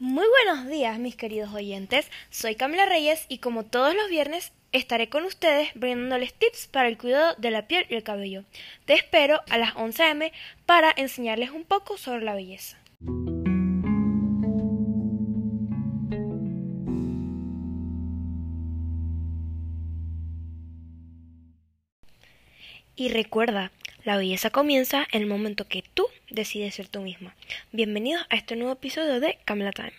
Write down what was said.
buenos días, mis queridos oyentes. Soy Camila Reyes y como todos los viernes estaré con ustedes brindándoles tips para el cuidado de la piel y el cabello. Te espero a las 11 am para enseñarles un poco sobre la belleza. Y recuerda, la belleza comienza en el momento que tú decides ser tú misma. Bienvenidos a este nuevo episodio de Camila Time.